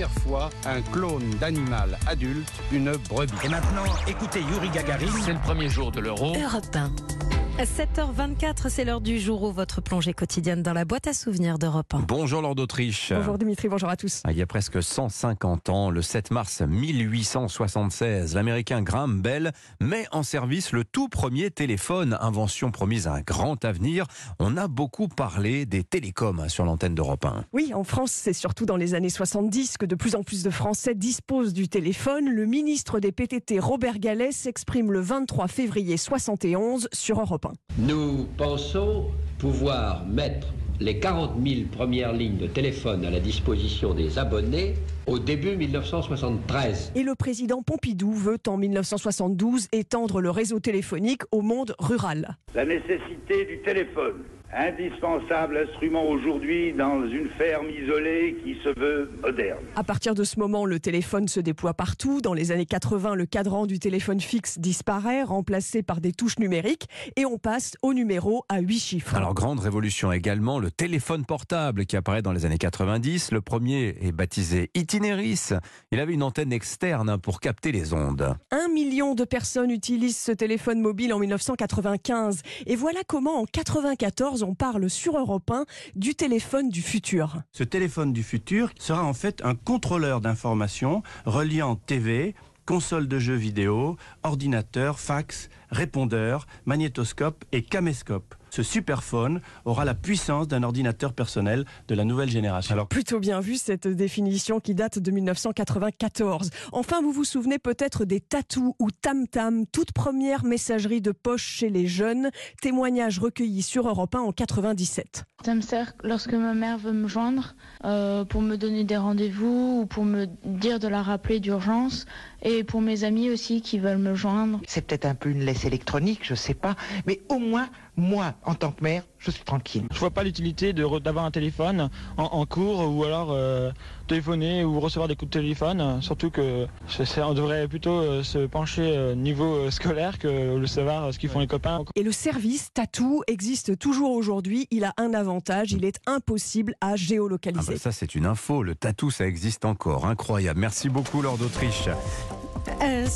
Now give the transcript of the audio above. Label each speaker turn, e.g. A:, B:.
A: première fois un clone d'animal adulte, une brebis.
B: Et maintenant, écoutez Yuri Gagarin.
C: C'est le premier jour de l'euro.
D: Europe 1. 7h24, c'est l'heure du jour où votre plongée quotidienne dans la boîte à souvenirs d'Europe 1.
E: Bonjour Lord d'Autriche.
F: Bonjour Dimitri, bonjour à tous.
E: Ah, Il y a presque 150 ans, le 7 mars 1876, l'américain Graham Bell met en service le tout premier téléphone, invention promise à un grand avenir. On a beaucoup parlé des télécoms sur l'antenne d'Europe 1.
F: Oui, en France, c'est surtout dans les années 70 que de plus en plus de Français disposent du téléphone. Le ministre des PTT, Robert Gallet, s'exprime le 23 février 71 sur Europe 1.
G: Nous pensons pouvoir mettre les 40 000 premières lignes de téléphone à la disposition des abonnés au début 1973.
F: Et le président Pompidou veut en 1972 étendre le réseau téléphonique au monde rural.
H: La nécessité du téléphone, indispensable instrument aujourd'hui dans une ferme isolée qui se veut moderne.
F: À partir de ce moment, le téléphone se déploie partout. Dans les années 80, le cadran du téléphone fixe disparaît, remplacé par des touches numériques, et on passe au numéro à 8 chiffres.
E: Alors grande révolution également, le téléphone portable qui apparaît dans les années 90. Le premier est baptisé Itineris. Il avait une antenne externe pour capter les ondes.
F: Un million de personnes utilisent ce téléphone mobile en 1995. Et voilà comment en 94 on parle sur Europe 1 du téléphone du futur.
I: Ce téléphone du futur sera en fait un contrôleur d'informations reliant TV, console de jeux vidéo, ordinateur, fax, répondeur, magnétoscope et caméscope. Ce superphone aura la puissance d'un ordinateur personnel de la nouvelle génération.
F: Alors plutôt bien vu cette définition qui date de 1994. Enfin, vous vous souvenez peut-être des tatous ou tam-tam, toute première messagerie de poche chez les jeunes, témoignage recueilli sur Europe 1 en 97.
J: Ça me sert lorsque ma mère veut me joindre euh, pour me donner des rendez-vous ou pour me dire de la rappeler d'urgence et pour mes amis aussi qui veulent me joindre.
K: C'est peut-être un peu une laisse électronique, je sais pas, mais au moins, moi, en tant que mère, je suis tranquille.
L: Je vois pas l'utilité d'avoir un téléphone en, en cours ou alors euh, téléphoner ou recevoir des coups de téléphone. Surtout que on devrait plutôt euh, se pencher euh, niveau scolaire que le savoir ce qu'ils font les copains.
F: Et le service tatou existe toujours aujourd'hui. Il a un avantage, il est impossible à
E: Ah
F: géolocaliser.
E: bah ça c'est une info, le tatou ça existe encore, incroyable. Merci beaucoup Lord d'Autriche.
D: Euh.